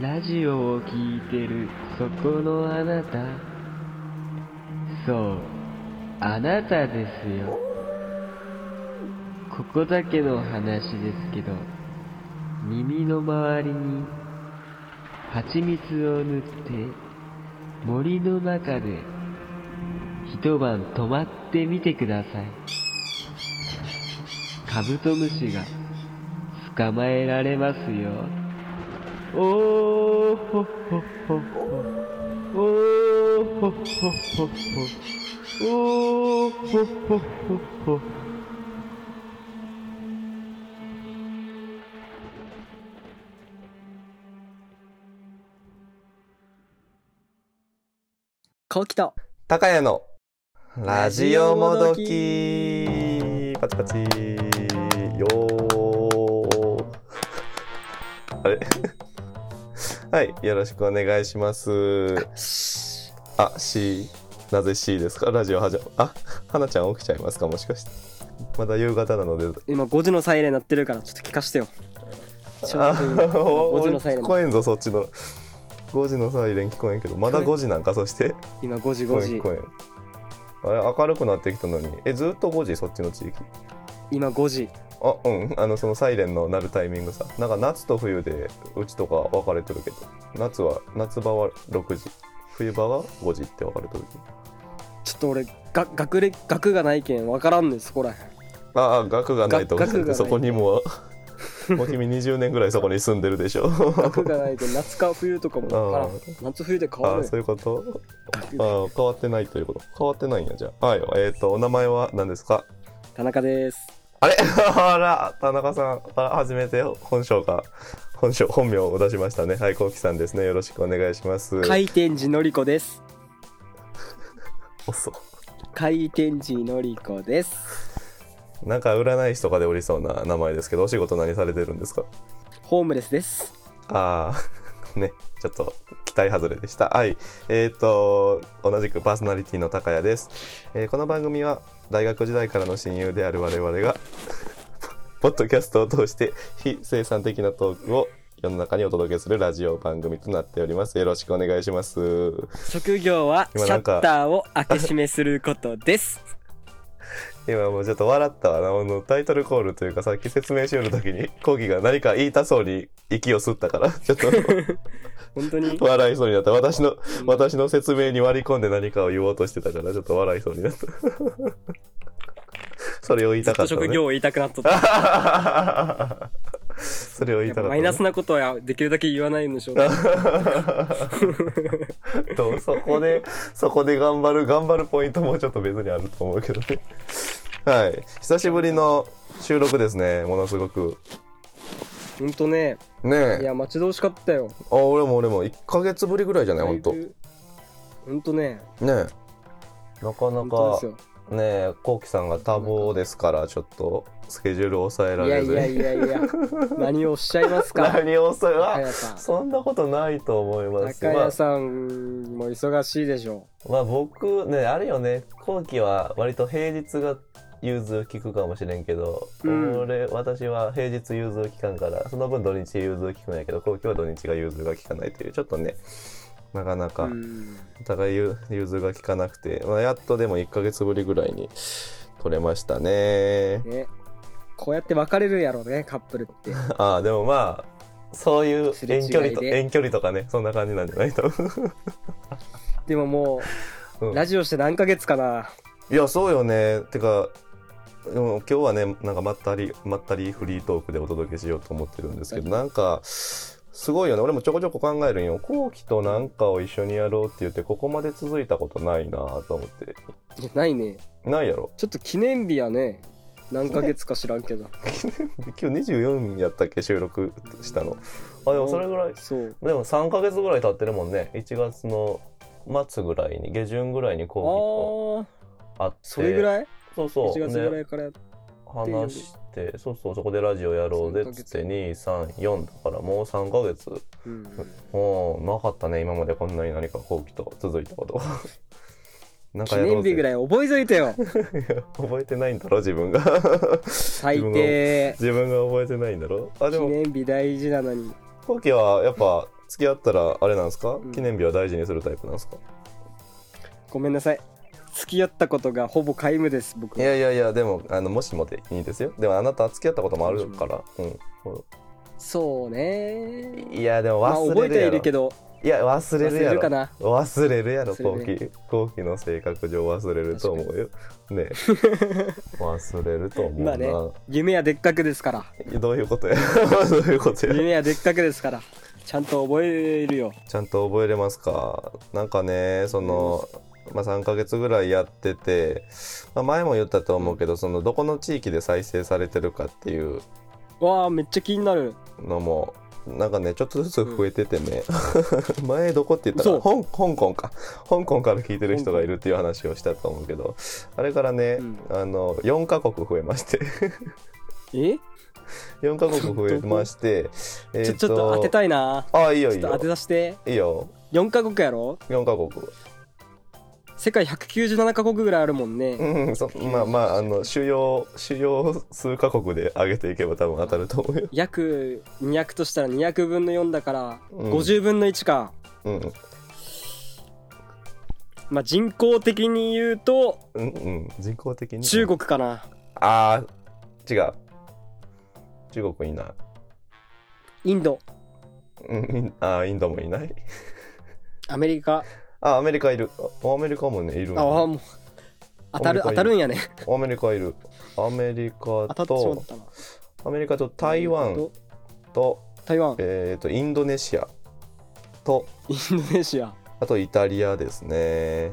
ラジオを聞いてるそこのあなた。そうあなたですよ。ここだけの話ですけど耳の周りに蜂蜜を塗って森の中で一晩泊まってみてください。カブトムシが捕まえられますよ。おー。ほっほっほっほおーほっほっほっほおーほっほっほっほこうき。と高谷のラジオもどき。パチパチはいよろしくお願いします。あ C なぜ C ですか？ラジオはじあ花ちゃん起きちゃいますか？もしかして。まだ夕方なので。今5時のサイレン鳴ってるからちょっと聞かしてよ。ちっと今5時のサイレン。聞こえんぞそっちの。5時のサイレン聞こえんけど。まだ5時なんか？そして？今5時聞こ5時聞こえん。あれ明るくなってきたのに。えずっと5時？そっちの地域。今5時あうん。あのそのサイレンの鳴るタイミングさ。なんか夏と冬でうちとか分かれてるけど。夏は夏場は6時。冬場は5時って分かれてるけど。ちょっと俺が学歴学がないけん分からんねんそこらへん。ああ学がないとが学がない。そこにも。もう君20年ぐらいそこに住んでるでしょ。学がないけん夏か冬とかも分からん。あ夏冬で変わああるそういうこと？学ああ変わってないということ。変わってないんやじゃあ。はい。えっ、とお名前は何ですか？田中ですあれ？あら田中さんあ初めて本性が本性本名を出しましたね。はいこうきさんですね。よろしくお願いします。回転寺のりこです。遅回転寺のりこです。なんか占い師とかでおりそうな名前ですけどお仕事何されてるんですか？ホームレスです。ああ ねちょっと期待外れでした。はい。えっ、と同じくパーソナリティの高谷です、えーこの番組は大学時代からの親友である我々が ポッドキャストを通して非生産的なトークを世の中にお届けするラジオ番組となっております。よろしくお願いします。職業はシャッターを開け閉めすることです今もうちょっと笑ったわな。あのタイトルコールというかさっき説明しよる時にコーギが何か言いたそうに息を吸ったから ちょっと。本当に？笑いそうになった。私の私の説明に割り込んで何かを言おうとしてたからちょっと笑いそうになった。それを言いたとかったのね職業を言いたくなっとった それを言いたかマイナスなことはできるだけ言わないんでしょうどう そこでそこで頑張る頑張るポイントもちょっと別にあると思うけどね。はい。久しぶりの収録ですね。ものすごく。ほんとね。ねえ。いや待ち遠しかったよ。あ俺も俺も。1ヶ月ぶりぐらいじゃない？ほんとねほんとね。え。なかなかねえこうきさんが多忙ですからちょっとスケジュールを抑えらいやれず。にいやいやいや。何をおっしゃいますか？何をそれ高はそんなことないと思います。高谷さんも忙しいでしょまあ、まあ僕ねあるよね。後期は割と平日が融通聞くかもしれんけど、うん。俺私は平日融通聞かんからその分土日融通聞くんやけど後期は土日が融通が聞かないというちょっとねなかなかうん。お互い融融通が聞かなくて、まあ、やっとでも1ヶ月ぶりぐらいに取れましたね。ね。こうやって別れるやろねカップルって。ああでもまあそういう遠距離と遠距離とかねそんな感じなんじゃないと。でももううん。ラジオして何ヶ月かな。いやそうよね。てかでも今日はねなんかまったりまったりフリートークでお届けしようと思ってるんですけどなんかすごいよね。俺もちょこちょこ考えるんよ。後期となんかを一緒にやろうって言ってここまで続いたことないなと思って。いやないね。ないやろ？ちょっと記念日やね。何ヶ月か知らんけど。今日24やったっけ？収録したの。あでもそれぐらい。そう。でも3ヶ月ぐらい経ってるもんね。1月の末ぐらいに下旬ぐらいにあ後期ー。と会って。それぐらい？そうそう。1月ぐらねいからやっ話してそうそうそこでラジオやろうぜっつって234だからもう3ヶ月。うんもうなかったね今までこんなに何か後期と続いたこと。な ん記かやろうぜ念日ぐらい覚えといてよ。覚えてないんだろ自分が。最低。自分が覚えてないんだろ。あで記も念日大事なのに。後期はやっぱ付き合ったらあれなんですか、ん。記念日は大事にするタイプなんですか？ごめんなさい付き合ったことがほぼ皆無です僕いやいやいやでもあのもしもでいいですよ。でもあなた付き合ったこともあるから。うん。そうね。いやでもまあ覚えて忘れるやろ、はいるけど。いや忘れ忘るやろ。れるかな。忘れるやろ後期。後期の性格上忘れると思うよ。ね忘れると思うな、まあね夢はでっかくですから。どういうことや？どういうことや？夢はでっかくですから。ちゃんと覚えるよ。ちゃんと覚えれますか？なんかねその、まあ、3ヶ月ぐらいやってて、まあ、前も言ったと思うけどそのどこの地域で再生されてるかっていう。わあめっちゃ気になる。のもなんかねちょっとずつ増えててね、前どこって言ったら嘘香香港か。香港から聞いてる人がいるっていう話をしたと思うけどあれからね、うん。あの4カ国増えまして。え？4カ国増えましてえちょっと当てたいな。あいいよいいよ。当てさせて。いいよ。4カ国やろ？4カ国世界197カ国ぐらいあるもんね、うん、そまあまああの主要主要数カ国で上げていけば多分当たると思うよ。約200としたら200分の4だからうん。50分の1か、うん。まあ人口的に言うとうんうん。人口的に中国かな。あー違う。中国いない。インド。うんあーインドもいない。アメリカあアメリカいる。あアメリカもねいるんあもう当たる当たるんやね。アメリカいる。アメリカ当たってしまっとたな。アメリカと台湾と台湾。えっ、とインドネシア。とインドネシア。あとイタリアですね。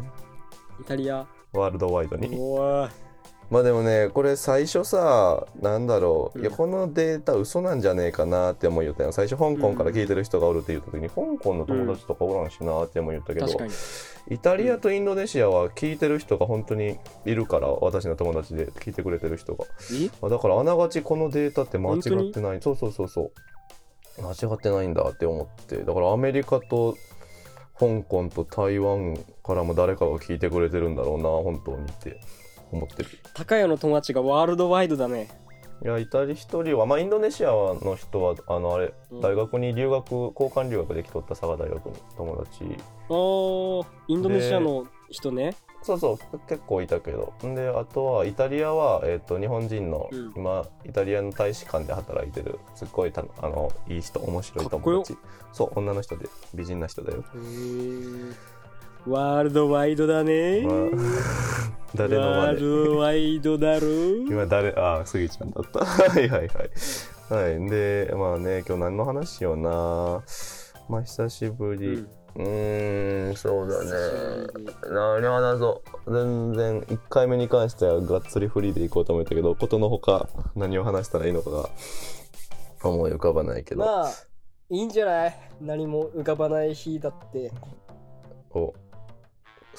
イタリア。ワールドワイドに。おいまあでもねこれ最初さなんだろう、うん。いやこのデータ嘘なんじゃねえかなって思いよったよ最初香港から聞いてる人がおるって言った時に、香港の友達とかおらんしなって思いよったけど、イタリアとインドネシアは聞いてる人が本当にいるから私の友達で聞いてくれてる人が。だからあながちこのデータって間違ってない。そうそうそうそう。間違ってないんだって思って。だからアメリカと香港と台湾からも誰かが聞いてくれてるんだろうな本当にって思ってる。高谷の友達がワールドワイドだね。いやイタリ一人はまあインドネシアの人はあのあれうん。大学に留学交換留学できとった佐賀大学に友達。おーインドネシアの人ね。そうそう結構いたけど。んであとはイタリアは、えっと日本人の、うん。今イタリアの大使館で働いてるすっごいたあのいい人面白い友達。そう女の人で美人な人だよ、へーワールドワイドだね。まあ誰のワールドワイドだろ。今誰？ああスギちゃんだった。はいはいはい。はいでまあね今日何の話しような。まあ久しぶり、うん。んそうだね。何話そう全然1回目に関してはがっつりフリーでいこうと思ったけどことのほか何を話したらいいのかが思い浮かばないけど、まあいいんじゃない？何も浮かばない日だって。お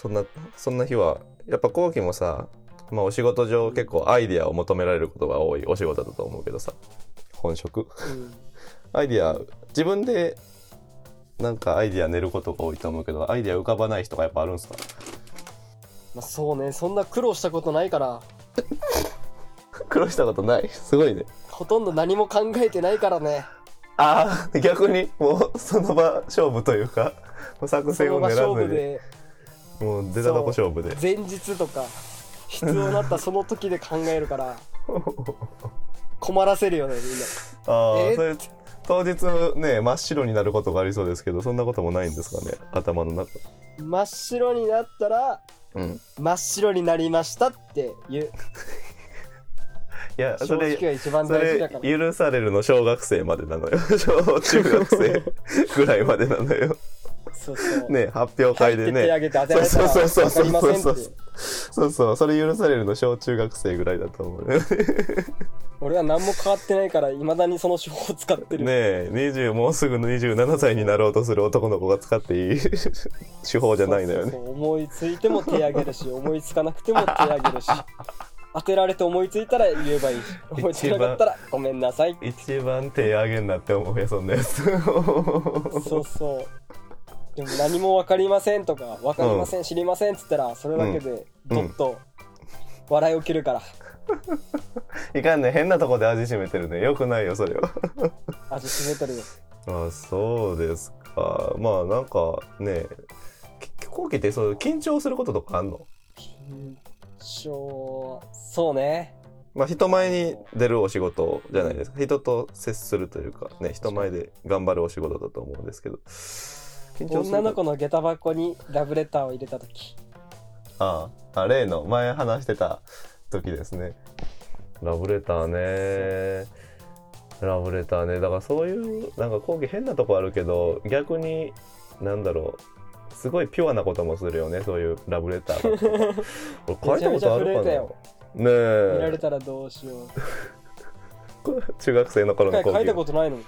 そんなそんな日はやっぱ後期もさまあお仕事上結構アイディアを求められることが多いお仕事だと思うけどさ。本職。うん。アイディア自分でなんかアイディア練ることが多いと思うけどアイディア浮かばない人がやっぱあるんすか？まあそうねそんな苦労したことないから。苦労したことない？すごいね。ほとんど何も考えてないからね。ああ逆にもうその場勝負というか作戦を練らずに。勝負でもう出たとこ勝負で。前日とか必要になったその時で考えるから 困らせるよねみんな。ああ、え？それ当日ね真っ白になることがありそうですけどそんなこともないんですかね頭の中。真っ白になったらうん。真っ白になりましたっていう。いや正それ許されるの小学生までなのよ。小中学生ぐらいまでなのよそうそう。ね発表会で手ねそうそうそう分かりませんそうって。そうそう。それ許されるの小中学生ぐらいだと思うね。俺は何も変わってないからいまだにその手法を使ってる、ねえ20もうすぐ27歳になろうとする男の子が使っていい。手法じゃないのよね。そうそうそう。思いついても手挙げるし思いつかなくても手挙げるし。当てられて思いついたら言えばいい。し思いつかなかったらごめんなさい。一番手上げんなって思うよそんなやつ。そうそうでも何も分かりませんとか分かりません、知りませんっつったらそれだけでどっと笑い起きるから。いかんね変なとこで味しめてるね。よくないよそれは。味しめてるよ。あそうですか。まあなんかねき後期ってそういう緊張することとかあんの？緊張そうね。まあ人前に出るお仕事じゃないですか。人と接するというかね人前で頑張るお仕事だと思うんですけど女の子の下駄箱にラブレターを入れた時。あああ例の前話してた時ですね。ラブレターね。ラブレターね。だからそういうなんか後期変なとこあるけど逆になんだろう。すごいピュアなこともするよね。そういうラブレターが。俺書いたことあるかな？めちゃめちゃ震え。見られえたらどうしよう。中学生の頃の後期書いたことないの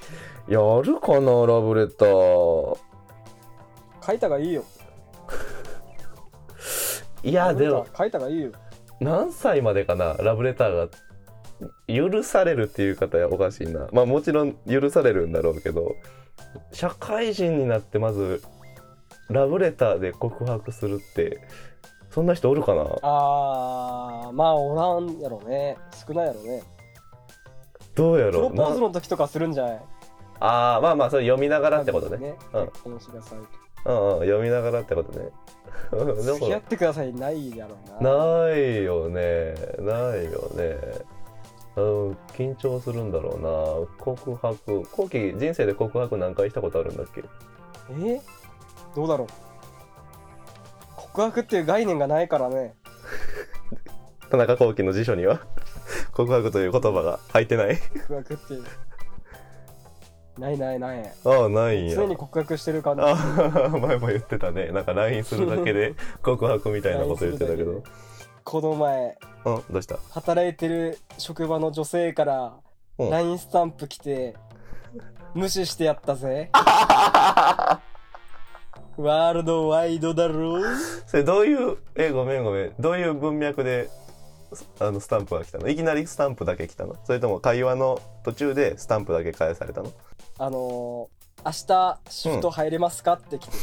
やるかなラブレター書いたがいいよ。いやでも書いたがいいよ。何歳までかな？ラブレターが許されるっていう方はおかしいな。まあもちろん許されるんだろうけど社会人になってまずラブレターで告白するってそんな人おるかな？あーまあおらんやろね。少ないやろね。どうやプロろう？なポーズの時とかするんじゃない？ああまあまあそれ読みながらってことね。うん。結婚してくださいうんうん読みながらってことね。で付き合もってくださいないやろな。ないよね。ないよね。うん緊張するんだろうな。告白。後期人生で告白何回したことあるんだっけ？え？どうだろう。告白っていう概念がないからね。田中幸喜の辞書には？告白という言葉が入ってない？告白っていうないないない。ああない常に告白してる感じ。ああ 前も言ってたね。なんか LINE するだけで 告白みたいなこと言ってたけど。この前うんどうした？働いてる職場の女性からうん。LINE スタンプ来て無視してやったぜ。ワールドワイドだろそれどういうえごめんごめん。どういう文脈であのスタンプが来たの？いきなりスタンプだけ来たの？それとも会話の途中でスタンプだけ返されたの？あのー、明日シフト入れますかって来て、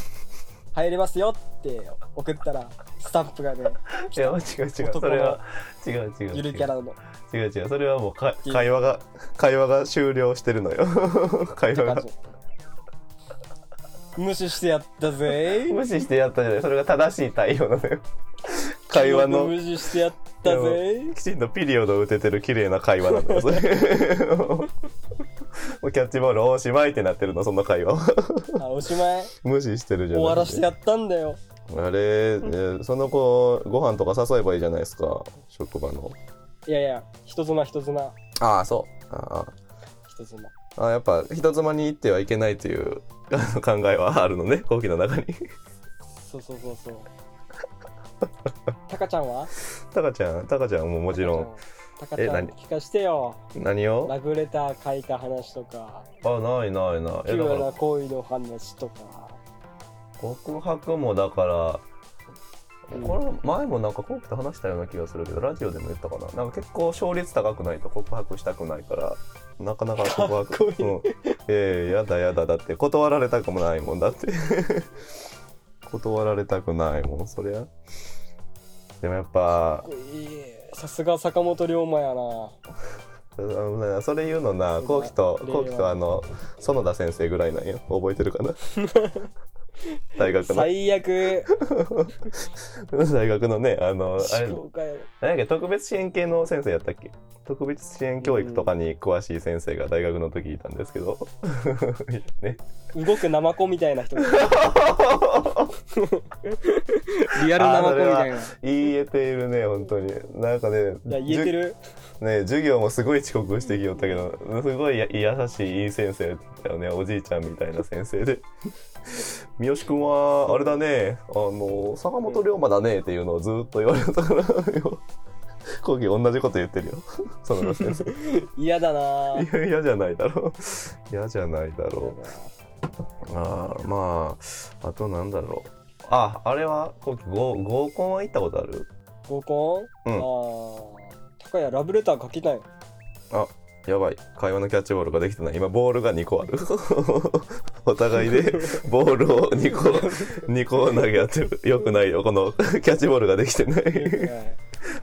入れますよって送ったらスタンプがねいや違う違う。それは違う違う違う。ゆるキャラの。違う違う。それはもうか会話が会話が終了してるのよ。会話が。無視してやったぜ。無視してやったじゃない。それが正しい対応なのよ。会話の。無視してやったぜ。きちんとピリオド打ててる綺麗な会話なのよそれキャッチボールおしまいってなってるのその会話。はあおしまい？無視してるじゃん終わらしてやったんだよ。あれ、えその子ご飯とか誘えばいいじゃないですか職場の。いやいや人妻人妻。ああそう。あ人妻。ああやっぱ人妻に行ってはいけないという 考えはあるのね後期の中に。そうそうそうそう。タカちゃんは？タカちゃんタカちゃんももちろんタカちゃんえ何？聞かしてよ。何を？ラブレター書いた話とか。あないないない。ピュアえだからな恋の話とか。告白もだからうん。これ前もなんか後期と話したような気がするけどラジオでも言ったかな？なんか結構勝率高くないと告白したくないからなかなか告白こいい。うん、ええやだやだだって断られたくもないもんだって。断られたくないもんそりゃ。でもやっぱいいさすが坂本龍馬やな。それ言うのな後期と後期とあの園田先生ぐらいなんよ覚えてるかな？大学の。最悪。大学のねあのあれ何やっけ特別支援系の先生やったっけ？特別支援教育とかに詳しい先生が大学の時いたんですけど。ね。動くナマコみたいな人 リアルナマコみたいな。い言えているね本当に。なんかねや言えてる？ね授業もすごい遅刻してきよったけどすごいや優しいいい先生だよね。おじいちゃんみたいな先生で。三好君はあれだね。あの坂本龍馬だねっていうのをずっと言われたからよ。後期同じこと言ってるよ。園田先生。嫌だないや嫌じゃないだろう。嫌じゃないだろうあーまああとなんだろう。ああれは後期合合コンは行ったことある？合コン、うん。ああ高谷ラブレター書きたい。あやばい。会話のキャッチボールができてない。今ボールが2個ある。お互いでボールを2個 2個投げ合ってる。よくないよ。このキャッチボールができてない。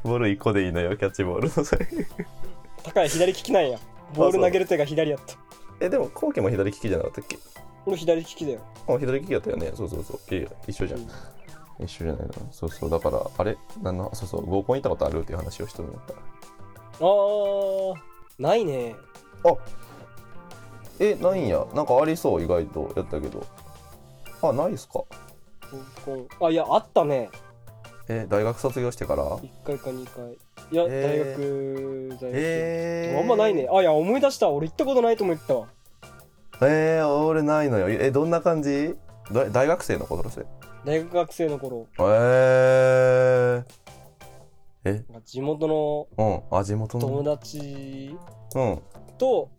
ボール1個でいいのよキャッチボール。の際高谷左利きなんや。ボール投げる手が左やった。えでも後期も左利きじゃなかったっけ？俺左利きだよ。あ左利きやったよね。そうそうそう。いやいや一緒じゃん。一緒じゃないの。そうそう。だからあれ？なんの？そうそう。合コン行ったことあるっていう話をしとるんやった。あー、ないね。あ。えないんや。なんかありそう意外と。やったけど。あないっすか？合コン。あ、いや、あったね。え大学卒業してから？1回か2回。いや、へー。大学、大学。えー、あんまないね。あ、いや、思い出した。俺行ったことないと思ったわ。えー、俺ないのよ。えどんな感じ？だ大学生の頃それ大学学生の頃、えー、え？地元のうん。あ地元の。友達うん。と、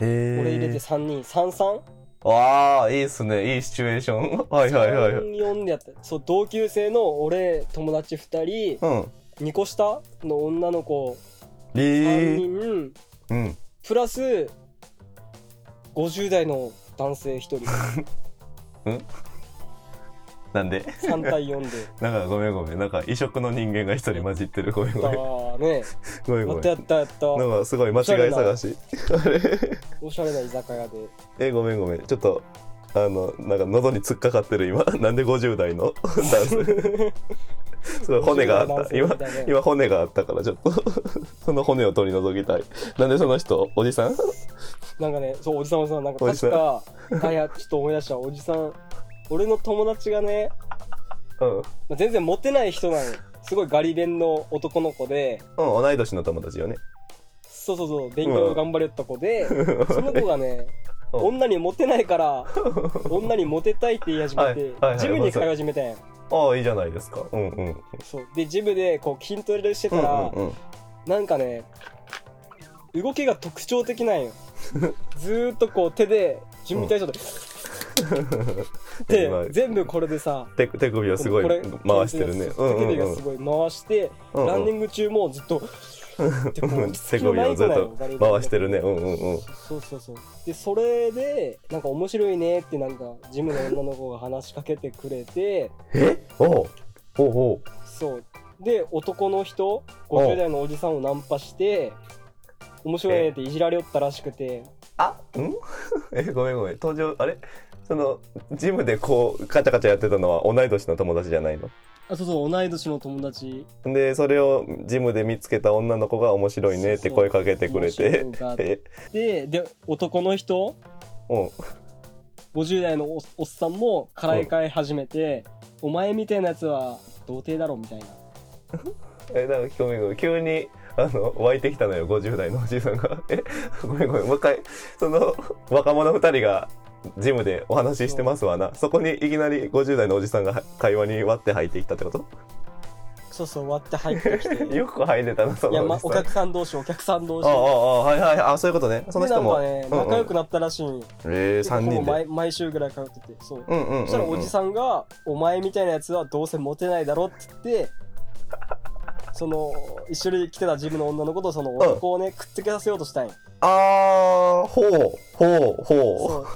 えー、俺入れて3人、33? ああいいっすね。いいシチュエーション。はいはいはい。はい34でやった。そう、同級生の俺、友達2人、うん。2個下の女の子。え3ー、人、うん。プラス、50代の男性1人。なんで？3対4で。なんかごめんごめん。なんか異色の人間が一人混じってる。ごめんごだめん。ね。ごめんごめん。やったやったやった。なんかすごい間違い探し。あれ？おしゃれな居酒屋で。えごめんごめん。ちょっとあのなんか喉に突っかかってる今。なんで50代の？男性すごい骨があった。今50代男性みたいな今骨があったからちょっと。その骨を取り除きたい。なんでその人？おじさん？なんかね、そう、おじさんおじさん、なんか確んか、あ、いや、ちょっと思い出した。おじさん、俺の友達がね、うん、まあ、全然モテない人なのよ。すごいガリ勉の男の子で、うん、同い年の友達よねそうそうそう、勉強頑張りよった子で、その子がね、うん女にモテないから、女にモテたいって言い始めてはいはいは、いジムに通い始めたんやん。ああいいじゃないですかうんうんそう。で、ジムでこう筋トレしてたら、うんうんうんなんかね、動きが特徴的なんよ。ずーっとこう手で、ジムに対して、で今全部これでさ、手手首をすごい回してるね。手首がすごい回して、うんうん。ランニング中もずっと、手首をずっと回してるね。うんうんうん。そうそうそう。でそれでなんか面白いねってなんかジムの女の子が話しかけてくれてえ？おう。おうおう。そう。で男の人50代のおじさんをナンパして面白いねっていじられよったらしくて。あん？えごめんごめん。登場あれ？そのジムでこうカチャカチャやってたのは同い年の友達じゃないの？あそうそう同い年の友達。でそれをジムで見つけた女の子が面白いねって声かけてくれて。面白いがあっえ？てで男の人？うん。50代のおおっさんもからい替え始めて、お前みたいなやつは童貞だろみたいな。えなんかごめんごめん急にあの湧いてきたのよ50代のおじいさんが。え？ごめんごめんもう一回その若者2人がジムでお話ししてますわな。そこにいきなり50代のおじさんが会話に割って入ってきたってこと？そうそう割って入ってきて。よく入れたなそいや、ま、のお客さん同士お客さん同士。ああああはいはいあそういうことね。その人も、でなんかね仲良くなったらしいんよ。えー、3人で。毎毎週ぐらい通っててそう、うんうんうん、うん、そしたらおじさんが「お前みたいなやつはどうせモテないだろ」って言ってその一緒に来てたジムの女の子とその男をね、くっつけさせようとしたんよ。あーほうほうほそ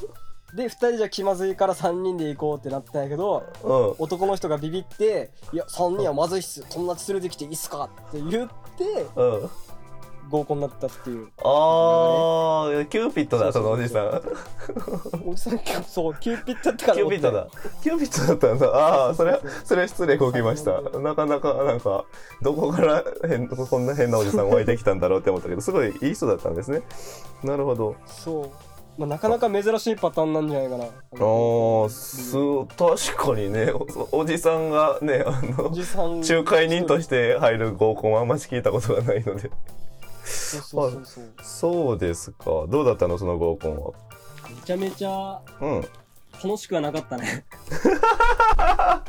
う。で2人じゃ気まずいから3人で行こうってなったんやけどううん。男の人がビビって「いや3人はまずいっす友達連れてきていいっすか?」って言ってうん合コンになったっていう。あーキューピッドだそのおじさん。おじさんそうキューピッドだったからキューピッドだ。キューピッドだったんだ。ああそれそれ失礼こきました。なかなかなんかどこから変こんな変なおじさん湧いてきたんだろうって思ったけどすごいいい人だったんですね。なるほど。そう、まあ、なかなか珍しいパターンなんじゃないかな。あーす確かにね。おおじさんがねあおの仲介人として入る合コンはあんまし聞いたことがないのでそうそうそうそう。ですか。どうだったのその合コンは？めちゃめちゃうん。楽しくはなかったね。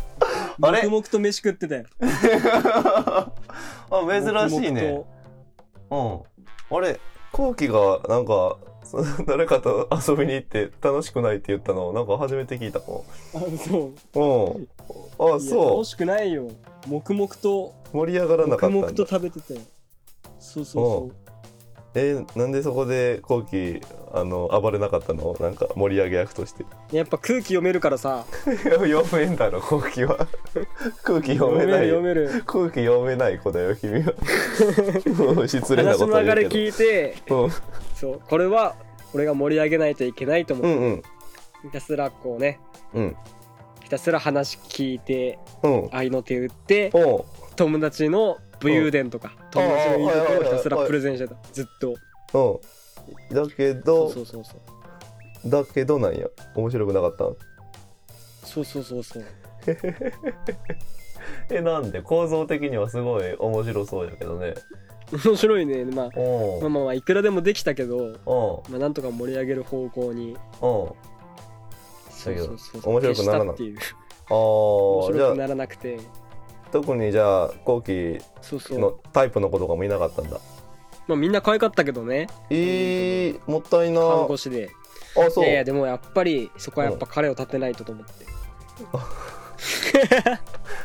あれ？黙々と飯食ってて。あ珍しいね。うん。あれ、後期がなんか、そ 誰かと遊びに行って楽しくないって言ったの、なんか初めて聞いたかも。黙々とうん。あ、あそう。楽しくないよ。黙々と。う。盛り上がらなかった黙々と。食べててそうそうそえーなんでそこで後期、あの、暴れなかったの？なんか盛り上げ役として。うやっぱ空気読めるからさ 読めんだろ、後期は。空気読読めるめない。読める空気読めない子だよ、君は。失礼な話こと言うの流れけ聞いてど。そうこれは俺が盛り上げないといけないと思って、うん。うんうん。ひたすらこうねうんひたすら話聞いてうん愛の手打って友達の武勇伝とか友達のいいところをひたすらプレゼンしてた。ずっと。うん。だけそどうそうそうそう。だけどなんや。面白くなかったんそうそうそうそう。えなんで？構造的にはすごい面白そうやけどね。面白いね。まあまあまあまあいくらでもできたけど、まあ、なんとか盛り上げる方向に。そうそうそう面白くならな消したってあ面あじゃあ白くならなくて特にじゃあ後期のタイプの子とかもいなかったんだ。まあみんな可愛かったけどね。えー、もったいな。看護師で。あそう。いやいやでもやっぱりそこはやっぱ彼を立てないとと思って。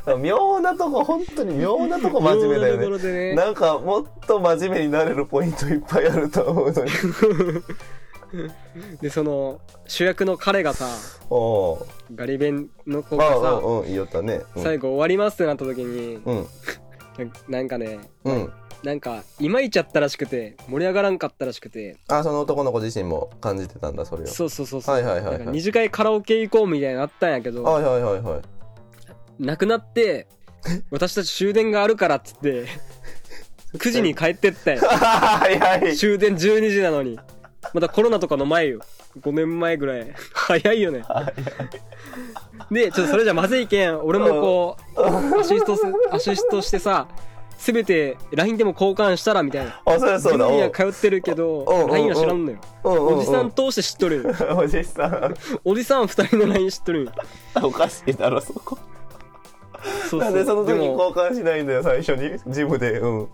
妙なとこ本当に妙なとこ真面目だよね。ね。なんかもっと真面目になれるポイントいっぱいあると思うのに でその主役の彼がさガリ弁の子あがさうんいよったね。うん。最後終わりますってなった時にうん。な なんかねうん。なんかいまいちゃったらしくて盛り上がらんかったらしくて。あその男の子自身も感じてたんだそれを。そうそうそうそう。はいはいはいはい。二次会カラオケ行こうみたいになったんやけどはいはいはいはい。なくなって 私たち終電があるからっつって9時に帰ってったよはいはい。終電12時なのにまたコロナとかの前よ。5年前ぐらい。早いよね。でちょっとそれじゃまずいけん。俺もこうアシストすアシストしてさせめて LINE でも交換したらみたいな。あそりゃそうだ。ジムには通ってるけど LINE は知らんのよ。おじさん通して知っとるよ。おじさん。おじさん2人の LINE 知っとるよ。おかしいだろそこ。そうなんでその時に交換しないんだよ最初に。ジムで。うん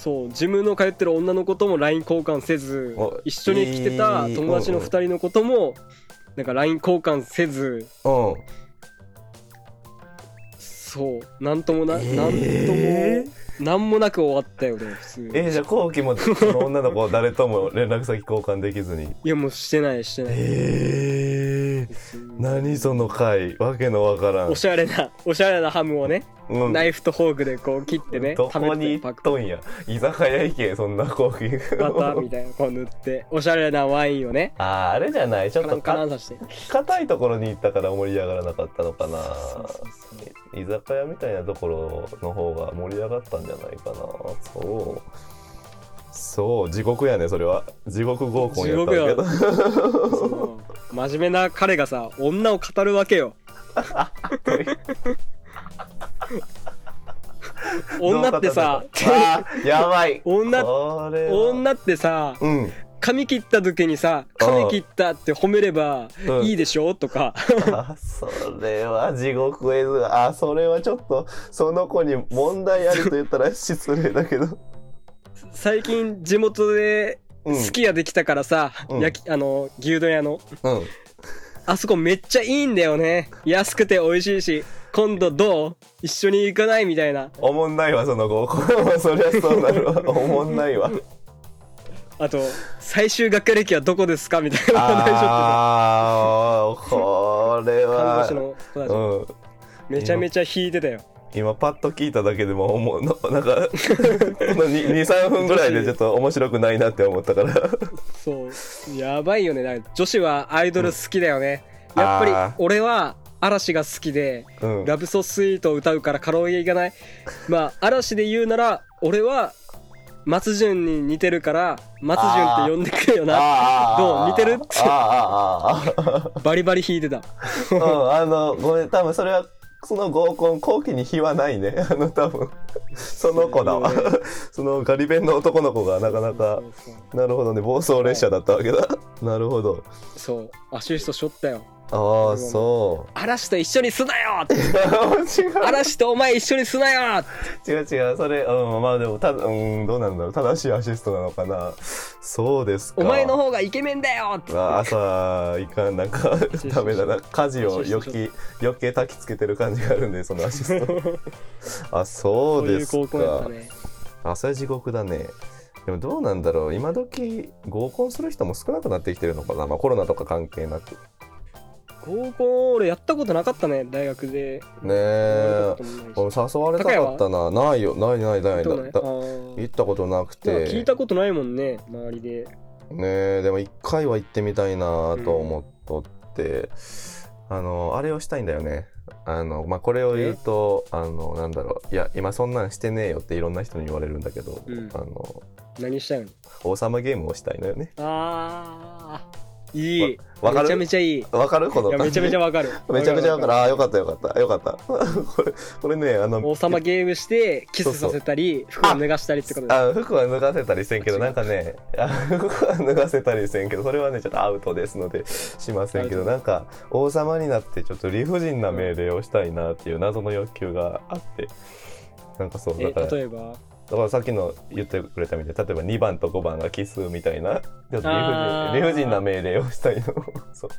そうジムの通ってる女の子とも LINE 交換せずお一緒に来てた友達の2人の子ともなんか LINE 交換せずう。んそうなんともな、えーなんともなんもなく終わったよね普通。にえー、じゃあ後期もその女の子誰とも連絡先交換できずに。いやもうしてないしてない。えー、何その回？わけのわからん。おしゃれなおしゃれなハムをね、うん。ナイフとフォークでこう切ってねどこに行っとんや？居酒屋行けそんな後期バターみたいなこう塗っておしゃれなワインをね。あーあれじゃない？ちょっとか硬いところに行ったから盛り上がらなかったのかな。そうそうそう居酒屋みたいなところの方が盛り上がったんじゃないかな。そう。そう。地獄やねそれは。地獄合コンやったけど。真面目な彼がさ女を語るわけよ。女ってさやばい。女女ってさうん髪切った時にさ髪切ったって褒めればうん。いいでしょ？とか。あそれは地獄絵図。あそれはちょっとその子に問題あると言ったら失礼だけど。最近地元でうん。すき家できたからさ、うん。焼きあの牛丼屋の。うん。あそこめっちゃいいんだよね。安くて美味しいし今度どう？一緒に行かない？みたいな。おもんないわその合コンそりゃそうなるわ。おもんないわあと最終学科歴はどこですかみたいな話題しあーこれて看護は師の子たち。うん。めちゃめちゃ引いてたよ。今パッと聞いただけでも思うの。なんか23分ぐらいでちょっと面白くないなって思ったから。そう。やばいよね。女子はアイドル好きだよね、やっぱりあー。俺は嵐が好きでうん。ラブソスイートを歌うからカラオケ行かない。まあ嵐で言うなら俺は松潤に似てるから松潤って呼んでくれよな。どう似てるあーあー。あーあー。バリバリ弾いてた。うん、あの、ごめん、多分それは、その合コン、後期に日はないね。あの、多分、その子だわ。そのガリ弁の男の子がなかなかなるほどね、暴走列車だったわけだ。なるほど。そう。アシストしょったよああ、そ嵐と一緒にすなよ。嵐とお前一緒にすなよ！違う違う。それ、うん、まあでも、たうん、どうなんだろう。正しいアシストなのかな。そうですか。お前の方がイケメンだよ！朝いかんなんかダメだな。家事を余計余計焚きつけてる感じがあるんでそのアシスト。あそうですそういう高校やっかたね地獄だね。でもどうなんだろう。今時合コンする人も少なくなってきてるのかな、まあ、コロナとか関係なく合コン俺やったことなかったね大学で。ねえ。俺誘われたかったな。ないよ。ないないないどうねだあー。行ったことなくて。聞いたことないもんね周りで。ねえでも一回は行ってみたいなと思っとっって。あのあれをしたいんだよね。あのまあこれを言うとあのなんだろう。いや今そんなんしてねえよっていろんな人に言われるんだけど、うん。あの何したいの？王様ゲームをしたいのよね。あーいい。わわかる？めちゃめちゃいい。いわかる？この。めちゃめちゃわかる。めちゃめちゃわかる。ああよかったよかった。よかった。これこれねあの王様ゲームしてキスさせたり服を脱がしたりってことであ服は脱がせたりせんけどなんかねあ服は脱がせたりせんけどそれはねちょっとアウトですのでしませんけどなんか王様になってちょっと理不尽な命令をしたいなっていう謎の欲求があって。なんかそうえだから。例えば？だからさっきの言ってくれたみたいに例えば2番と5番が奇数みたいなちょっと理不尽な命令をしたいの。そう。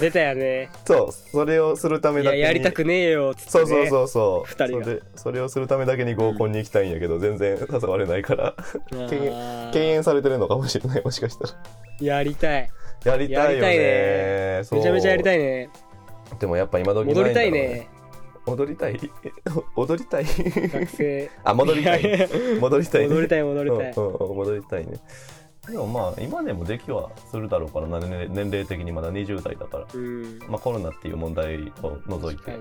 出たよね。そう。それをするためいだけに。ややりたくねえよっつって、ね、そうそうそうそう。二人が。それそれをするためだけに合コンに行きたいんやけど、全然誘われないから。敬遠されてるのかもしれないもしかしたら。やりたい。やりたいよね。ね。めちゃめちゃやりたいね。でもやっぱ今時戻りたいなだろうね踊りたい？踊りたい？学生。あ戻りたい。戻りたいね。戻りたい戻りたい、うんうんうん戻りたいね。でもまあ今でもできはするだろうからな年年齢的にまだ20代だから。うん。まあコロナっていう問題を除いて。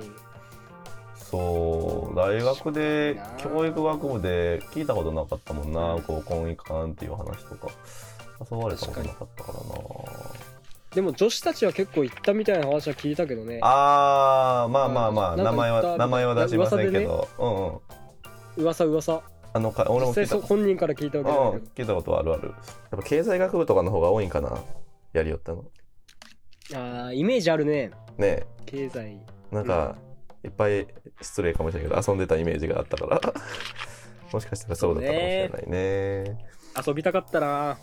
そう大学で教育学部で聞いたことなかったもんな合コン行かんっていう話とか。誘われたことなかったからなでも女子たちは結構行ったみたいな話は聞いたけどね。あーまあまあまあ名前は名前は出しませんけど、うんうん。噂噂。あのか俺も実際本人から聞いたわけじゃないうん聞いたことあるある。やっぱ経済学部とかの方が多いんかなやりよったの。けどあーイメージあるね。ね。経済。えなんか、いっぱい失礼かもしれないけど遊んでたイメージがあったから。もしかしたらそうだったかもしれないね。遊びたかったな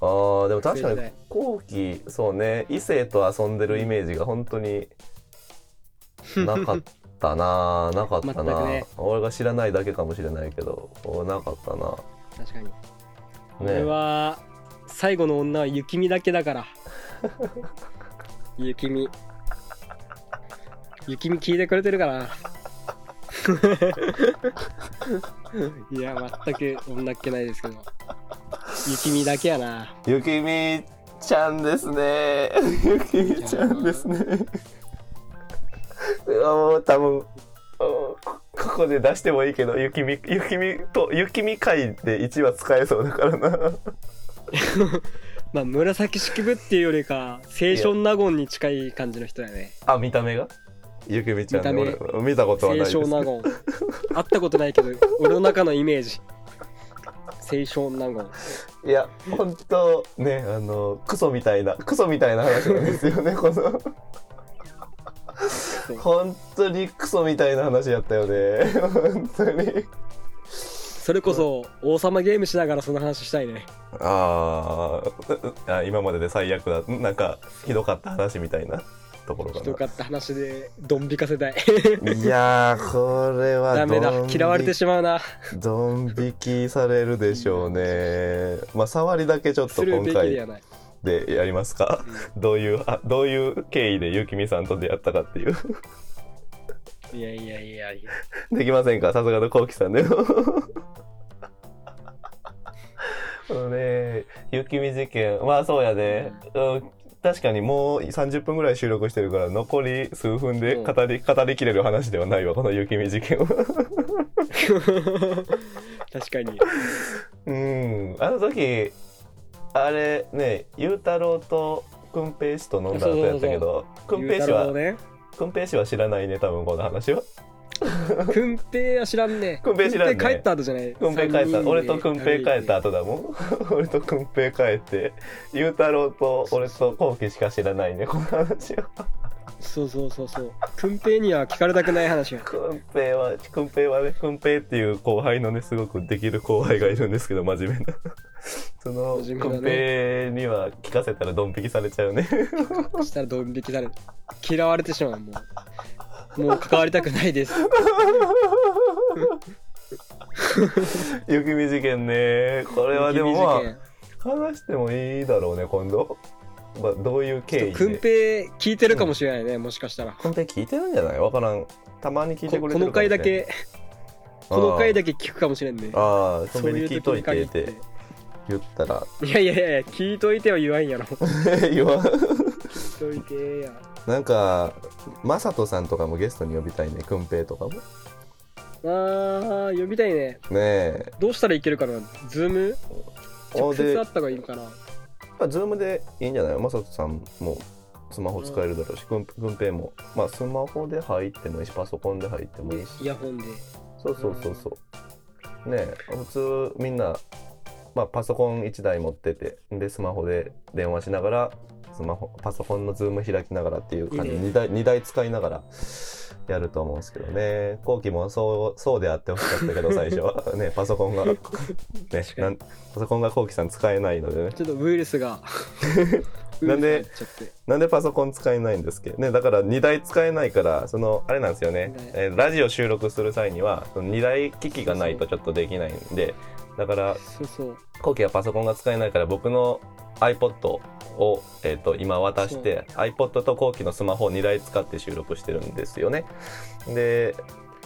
あーでも確かに後期そうね異性と遊んでるイメージが本当になかったななかったな、ね。俺が知らないだけかもしれないけどなかったな。確かに。ね。俺は最後の女は雪見だけだから。雪見。雪見聞いてくれてるかな いや全く女っ気ないですけど。雪見だけやな。ゆきみちゃんですね。ゆきみちゃんですね。もう。多分こここで出してもいいけどゆきみゆきみとゆきみ会で1話使えそうだからな。まあ紫式部っていうよりか青春納言に近い感じの人やね。あ見た目が？ゆきみちゃんね見見たことは青ないです。春納言。会ったことないけど俺の中のイメージ。青春納言。いや本当ねあのクソみたいなクソみたいな話なんですよね この。本当にクソみたいな話やったよね本当に。それこそ王様ゲームしながらその話したいね。あーあ今までで最悪だなんかひどかった話みたいなところひどかかった話でドン引かせたい。ないやーこれはダメだ。嫌われてしまうな。ドン引きされるでしょうね。まあ触りだけちょっと今回でやりますか。どういうあどういう経緯でゆきみさんと出会ったかっていう。いやいやいや。いやできませんか？さすがのこうきさんでも。このね。雪見事件。まあそうやね、うん、確かにもう30分ぐらい収録してるから残り数分で語り,、語りきれる話ではないわこの雪見事件は確かに。うん。あの時あれねゆうたろうとくんぺい氏と飲んだ後やったけどくんぺい氏はくんぺい氏は知らないね多分この話はくんぺいは知らんね。くんぺい知らんね。く帰った後じゃない。くんぺい帰った。俺とくんぺい帰った後だもん。俺とくんぺい帰って。ゆうたろうと俺とこうきしか知らないね。この話は。そうそうそうそう。くんぺいには聞かれたくない話やくんぺいはくんぺいはねくんぺいっていう後輩のねすごくできる後輩がいるんですけど真面目な。そのねくんぺいには聞かせたらドン引きされちゃうね。そ したらドン引きされる。嫌われてしまうもうもう関わりたくないです。雪見事件ね。これはでもまあ話してもいいだろうね今度、まあ、どういう経緯で？くんぺい聞いてるかもしれないね、もしかしたら。くんぺい聞いてるんじゃない？わからん。たまに聞いてくれてるここの回だけこの回だけ聞くかもしれんね。ああそうぺいに聞いといてってて言ったら。いやいやいや聞いといては言わんやろ。言わん。といてやなんかマサトさんとかもゲストに呼びたいねくんぺいとかも。ねあー呼びたいね。え。どうしたらいけるかな？ズーム？直接会った方がいいのかな？まあ、ズームでいいんじゃない？マサトさんもスマホ使えるだろうし、くんくんぺいも、まあ、スマホで入ってもいいし、パソコンで入ってもいいし。イヤホンで。そうそうそうそう。ねえ普通みんな、まあ、パソコン1台持ってて、で、スマホで電話しながら、スマホ、パソコンのズーム開きながらっていう感じ。で、いいね。2台、二台使いながらやると思うんですけどね。後期もそう、そうであってほしかったけど、最初は。ね、パソコンが、ね、なんパソコンが後期さん使えないのでね。ちょっとウイルスが。なんでなんでパソコン使えないんですけど。ねだから2台使えないからそのあれなんですよね。ね、えーラジオ収録する際にはその2台機器がないとちょっとできないんでだから後期はパソコンが使えないから僕の iPod を、えー、と今渡して iPod と後期のスマホを2台使って収録してるんですよね。で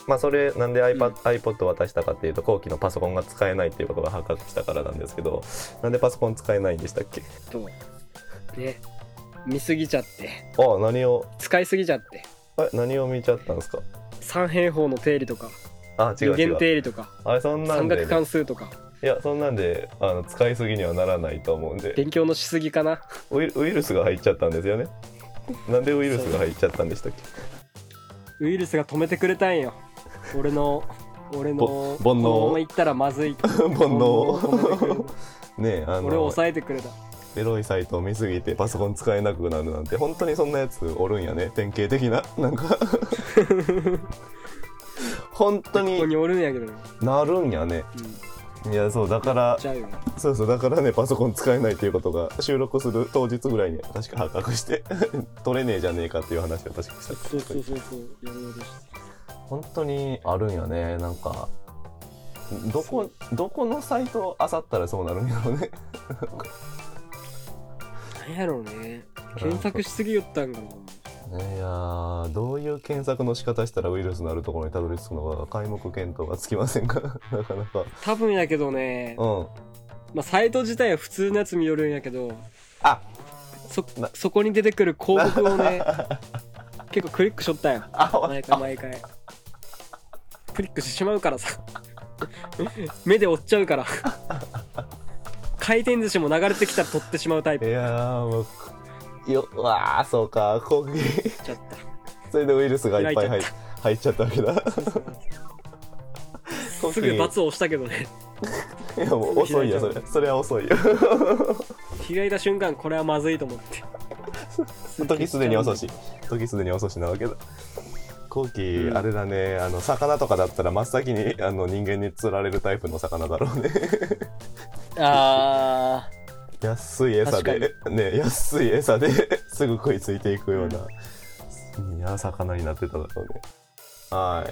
まあそれなんで iPad,、うん。iPod 渡したかっていうと後期のパソコンが使えないっていうことが発覚したからなんですけどなんでパソコン使えないんでしたっけ？とね見すぎちゃって。あ何を？使いすぎちゃって。え何を見ちゃったんですか？三平方の定理とか。あ違う違う。二元定理とか。あれそんなんで。三角関数とかいやそんなんであの使いすぎにはならないと思うんで。勉強のしすぎかな。ウイウイルスが入っちゃったんですよね。なんでウイルスが入っちゃったんでしたっけ？ウイルスが止めてくれたんよ。俺の俺のぼ煩悩を？このまま行ったらまずい 煩悩を？ねえあ俺をの抑えてくれた。エロいサイトを見すぎてパソコン使えなくなるなんて本当にそんなやつおるんやね。典型的な。なんか。本当におるんやけどね。なるんやね。うんいやそうだからそうそうだからねパソコン使えないっていうことが収録する当日ぐらいに確か発覚して 取れねえじゃねえかっていう話を確かした。そうそうそうそうやろうとして。本当にあるんやねなんか。どこどこのサイトを漁ったらそうなるんやろうね。なんやろうね。検索しすぎよったんかなねいやーどういう検索の仕方したらウイルスのあるところにたどり着くのか皆目見当がつきませんか？なかなか。多分やけどね、うん。まあ、サイト自体は普通のやつ見よるんやけどあ！そな。そこに出てくる広告をね 結構クリックしょったんよ。あ毎回毎回。クリックしてしまうからさ。目で追っちゃうから。回転寿司も流れてきたら取ってしまうタイプ。いやーもうようわーそうか。攻撃ちゃった それでウイルスがいっぱい入開いち入っちゃったわけだ。すぐ罰を押したけどね。いやもう遅いよそれ。それは遅いよ。開いた瞬間これはまずいと思って。時すでに遅し。時すでに遅しなわけだ。後期、うんあれだね。あの魚とかだったら真っ先にあの人間に釣られるタイプの魚だろうね。あ安い餌でね安い餌で すぐ食いついていくような、いや魚になってただろうね。は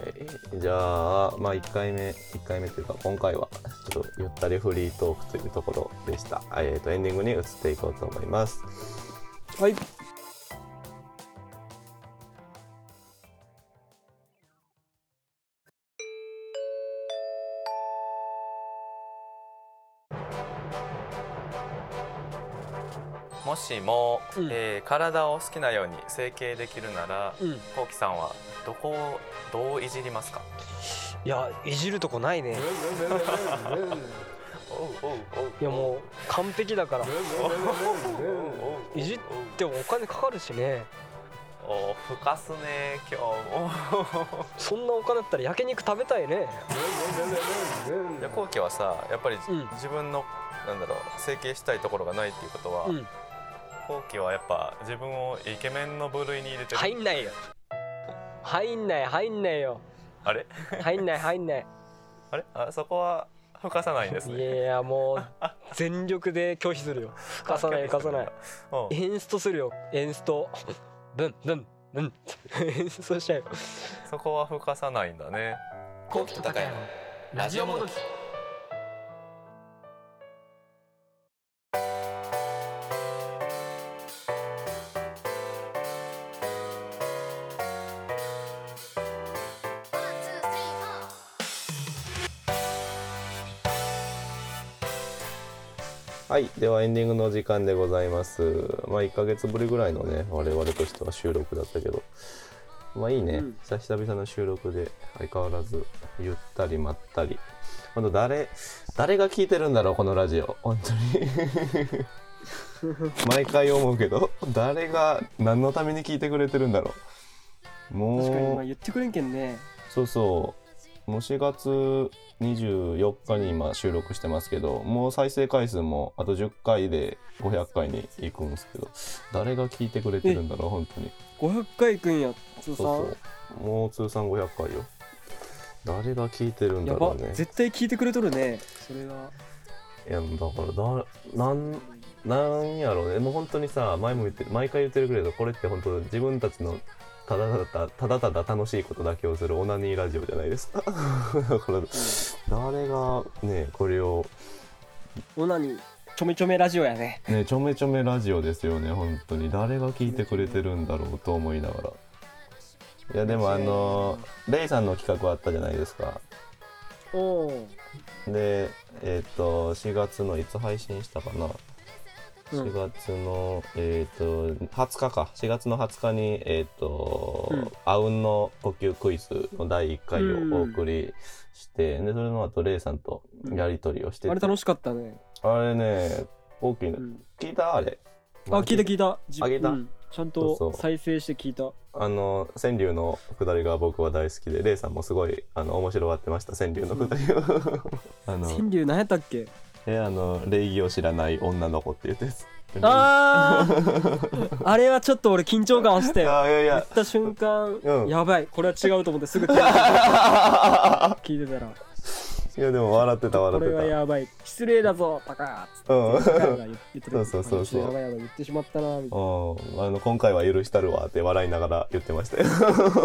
い。じゃあまあ1回目1回目というか今回はちょっとゆったりフリートークというところでした。えっ、とエンディングに移っていこうと思います。ーはいしも、うん。えー体を好きなように整形できるならうん。こうきさんはどこをどういじりますか？いやいじるとこないね。いやもう完璧だから。いじってもお金かかるしね。おふかすね今日も。そんなお金だったら焼肉食べたいね。いやこうきはさやっぱり、うん。自分のなんだろう整形したいところがないっていうことは、うんこうきはやっぱ自分をイケメンの部類に入れてる、入んないよ。入んない入んないよ。あれ？入んない入んない。あれ？あそこはふかさないんですいねやもう全力で拒否するよ。貸さない貸さないうんエンストするよエンストブンブンブンエンストしちゃうよそこはふかさないんだねこうきと高山ラジオもどきはい。ではエンディングの時間でございます。まあ1ヶ月ぶりぐらいのね、我々としては収録だったけど。まあいいね。うん久々の収録で相変わらずゆったりまったり。ほんと誰、誰が聞いてるんだろう、このラジオ。本当に。毎回思うけど、誰が何のために聞いてくれてるんだろう。もう。確かに今言ってくれんけんね。そうそう。もう4月24日に今収録してますけど、もう再生回数もあと10回で500回に行くんですけど、誰が聞いてくれてるんだろう、本当に。500回くんや、通そう算。そう。もう通算500回よ。誰が聞いてるんだろうね。絶対聞いてくれとるね。それが。いや、だから、だ、なん、なんやろうね。もう本当にさ、前も言って、毎回言ってるけれど、これって本当自分たちのただただ、ただただ楽しいことだけをするオナニーラジオじゃないですか。だから、誰がね、これを、オナにちょめちょめラジオやね。ね、ちょめちょめラジオですよね、本当に。誰が聞いてくれてるんだろうと思いながら。いや、でもあの、レイさんの企画あったじゃないですか。おお。で、えっ、と、4月のいつ配信したかな。うん4月の、えっ、と、20日か。4月の20日に、えっ、と、うんあうんの呼吸クイズの第1回うんをお送りして、で、それの後、レイさんとやりとりをしてて、あれ楽しかったね。あれね、大きいの。うん聞いた？あれ。あ、聞いた聞いた。じあ聞いた？うんちゃんと再生して聞いた。あの、川柳のくだりが僕は大好きで、レイさんもすごい、あの、面白がってました、川柳のくだりを。あの、川柳何やったっけ？え、あの、礼儀を知らない女の子って言ってやつ。あー あれはちょっと俺緊張感して。あいやいや言っ。た瞬間、うんやばい、これは違うと思ってすぐ 聞いてたら、いや、でも笑ってた、こ笑ってた。れはやばい、失礼だぞ、タカーっつって、言ってたそうそうそうそう。やばいやばい、言ってしまったな、みたいな。うん、あの今回は許したるわって笑いながら言ってましたよ。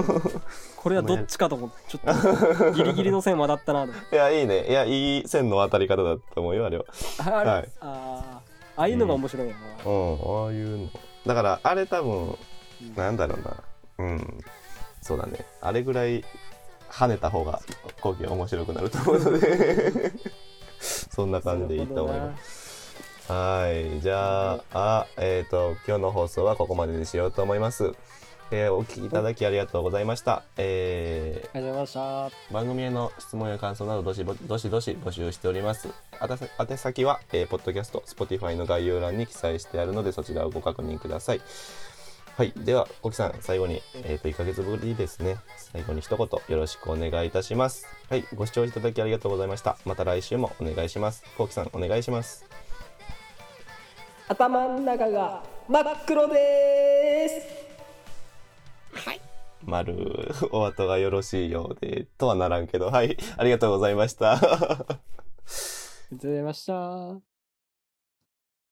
これはどっちかと思って、ちょっとギリギリの線渡ったな。いやいいね。いやいい線の当たり方だと思うよあれは。あれ、はい。あー。ああいうのが面白いよな。うん。ああいうの。だからあれ多分うん。なんだろうな。うん。そうだね。あれぐらい跳ねた方が後期は面白くなると思うので そんな感じでいいと思いますはいじゃああえっ、と今日の放送はここまでにしようと思いますえーお聞きいただきありがとうございました。えーありがとうございました。番組への質問や感想などどしぼどしどし募集しております。宛先は、えー、ポッドキャスト、Spotify の概要欄に記載してあるのでそちらをご確認ください。はい。では、コキさん、最後に、えっ、と、1ヶ月ぶりですね。最後に一言よろしくお願いいたします。はい。ご視聴いただきありがとうございました。また来週もお願いします。コキさん、お願いします。頭の中が真っ黒です。丸、お後がよろしいようで、とはならんけど、はい。ありがとうございました。ありがとうございました。